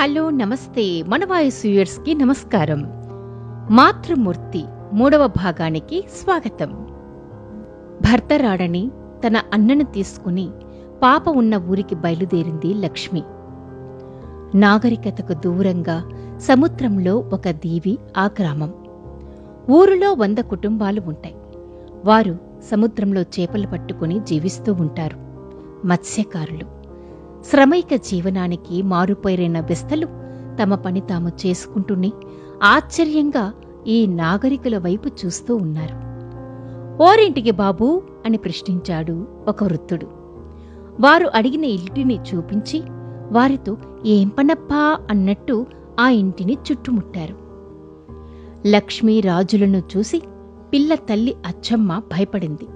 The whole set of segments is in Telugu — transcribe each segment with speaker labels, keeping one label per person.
Speaker 1: హలో నమస్తే. మన వాయిస్కి నమస్కారం. మాతృమూర్తి మూడవ భాగానికి స్వాగతం. భర్త రాడని తన అన్నను తీసుకుని పాప ఉన్న ఊరికి బయలుదేరింది లక్ష్మి. నాగరికతకు దూరంగా సముద్రంలో ఒక దీవి ఆ గ్రామం. ఊరిలో వంద కుటుంబాలు ఉంటాయి. వారు సముద్రంలో చేపలు పట్టుకుని జీవిస్తూ ఉంటారు. మత్స్యకారులు. శ్రమైక జీవనానికి మారుపైరైన బెస్తలు తమ పని తాము చేసుకుంటూనే ఆశ్చర్యంగా ఈ నాగరికుల వైపు చూస్తూ ఉన్నారు. ఓరింటికి బాబూ అని ప్రశ్నించాడు ఒక వృద్ధుడు. వారు అడిగిన ఇంటిని చూపించి వారితో ఏం పనప్పా అన్నట్టు ఆ ఇంటిని చుట్టుముట్టారు. లక్ష్మీ రాజులను చూసి పిల్ల తల్లి అచ్చమ్మ భయపడింది.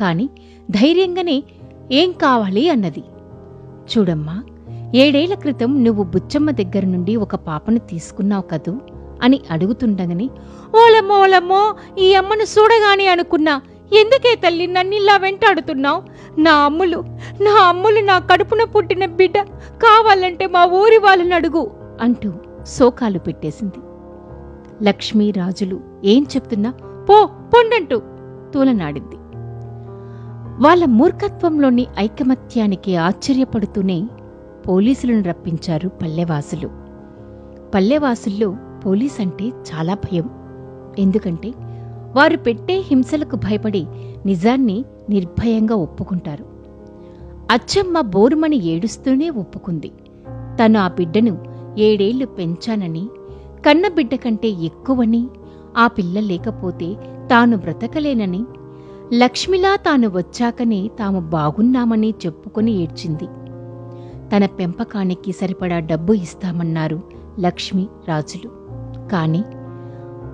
Speaker 1: కాని ధైర్యంగానే ఏం కావాలి అన్నది. చూడమ్మా ఏడేళ్ళ క్రితం నువ్వు బుచ్చమ్మ దగ్గర నుండి ఒక పాపను తీసుకున్నావు కదూ? అని అడుగుతుండగానే ఓలమ్మో ఓలమ్మో ఈ అమ్మను చూడగాని అనుకున్నా. ఎందుకే తల్లి నన్నిలా వెంటాడుతున్నావు? నా అమ్ములు నా అమ్ములు నా కడుపున పుట్టిన బిడ్డ కావాలంటే మా ఊరి వాళ్ళని అడుగు అంటూ శోకాలు పెట్టేసింది. లక్ష్మీ రాజులు ఏం చెప్తున్నా? పో పొండంటూ తూలనాడింది. వాళ్ళ మూర్ఖత్వంలోని ఐకమత్యానికి ఆశ్చర్యపడుతూనే పోలీసులను రప్పించారు పల్లెవాసులు. పల్లెవాసుల్లో పోలీస్ అంటే చాలా భయం. ఎందుకంటే వారు పెట్టే హింసలకు భయపడి నిజాన్ని నిర్భయంగా ఒప్పుకుంటారు. అచ్చమ్మ బోరుమని ఏడుస్తూనే ఒప్పుకుంది. తను ఆ బిడ్డను ఏడేళ్ళు పెంచానని కన్న బిడ్డ కంటే ఎక్కువని ఆ పిల్ల లేకపోతే తాను బ్రతకలేనని లక్ష్మిలా తాను వచ్చాకనే తాము బాగున్నామని చెప్పుకొని ఏడ్చింది. తన పెంపకానికి సరిపడా డబ్బు ఇస్తామన్నారు లక్ష్మి రాజులు. కాని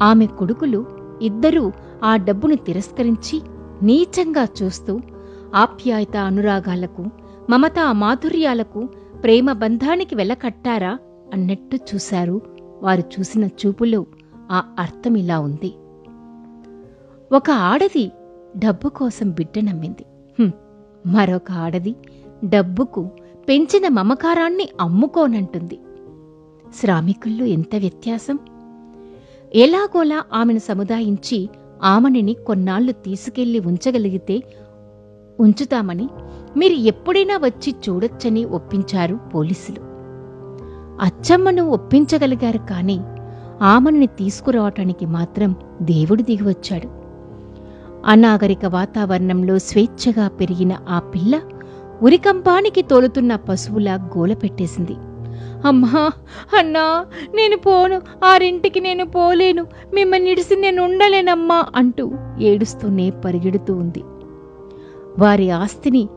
Speaker 1: ఆమె కొడుకులు ఇద్దరూ ఆ డబ్బును తిరస్కరించి నీచంగా చూస్తూ ఆప్యాయత అనురాగాలకు మమతా మాధుర్యాలకు ప్రేమ బంధానికి వెలకట్టారా అన్నట్టు చూశారు. వారు చూసిన చూపులో ఆ అర్థమిలా ఉంది. ఒక ఆడది డబ్బు కోసం బిడ్డ నమ్మింది. మరొక ఆడది డబ్బుకు పెంచిన మమకారాన్ని అమ్ముకోనంటుంది. శ్రామికుల్లో ఎంత వ్యత్యాసం? ఎలాగోలా ఆమెను సముదాయించి ఆమెని కొన్నాళ్ళు తీసుకెళ్ళి ఉంచగలిగితే ఉంచుతామని మీరు ఎప్పుడైనా వచ్చి చూడొచ్చని ఒప్పించారు పోలీసులు. అచ్చమ్మను ఒప్పించగలిగారు కానీ ఆమెని తీసుకురావటానికి మాత్రం దేవుడు దిగివచ్చాడు అనాగరిక వాతావరణంలో స్వేచ్ఛగా పెరిగిన ఆ పిల్ల ఉరికంపానికి తోలుతున్న పశువులా గోల పెట్టేసింది అమ్మా అన్నా నేను పోను. ఆరింటికి నేను పోలేను. మిమ్మల్ని నిడిసి నేను ఉండలేనమ్మా అంటూ ఏడుస్తూనే పరిగెడుతూ ఉంది. వారి ఆస్తిని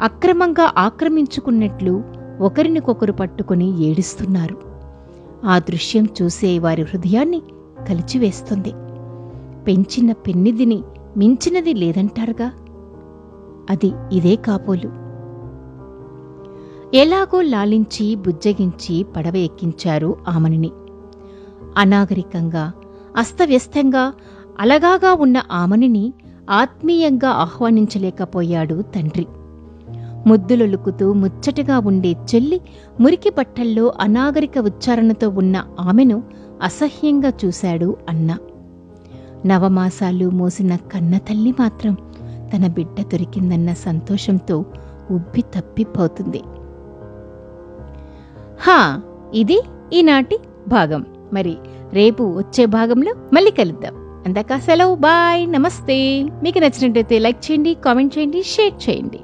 Speaker 1: అక్రమంగా ఆక్రమించుకున్నట్లు ఒకరినికొకరు పట్టుకుని ఏడుస్తున్నారు. ఆ దృశ్యం చూసే వారి హృదయాన్ని కలిచివేస్తుంది. పెంచిన పెన్నిదిని మించినది లేదంటారుగా? అది ఇదే కాపోలు ఎలాగో లాలించి బుజ్జగించి పడవ ఎక్కించారు ఆమనిని. అనాగరికంగా అస్తవ్యస్తంగా అలగాగా ఉన్న ఆమనిని ఆత్మీయంగా ఆహ్వానించలేకపోయాడు తండ్రి. ముద్దులొలుకుతూ ముచ్చటగా ఉండే చెల్లి మురికి బట్టల్లో అనాగరిక ఉచ్చారణతో ఉన్న ఆమెను అసహ్యంగా చూశాడు అన్న. నవమాసాలు మోసిన కన్న తల్లి మాత్రం తన బిడ్డ దొరికిందన్న సంతోషంతో ఉబ్బి తప్పిపోతుంది. హా ఇది ఈనాటి భాగం. మరి రేపు వచ్చే భాగంలో మళ్ళీ కలుద్దాం. అందాక సెలవు బాయ్ నమస్తే. మీకు నచ్చినట్టయితే లైక్ చేయండి కామెంట్ చేయండి షేర్ చేయండి.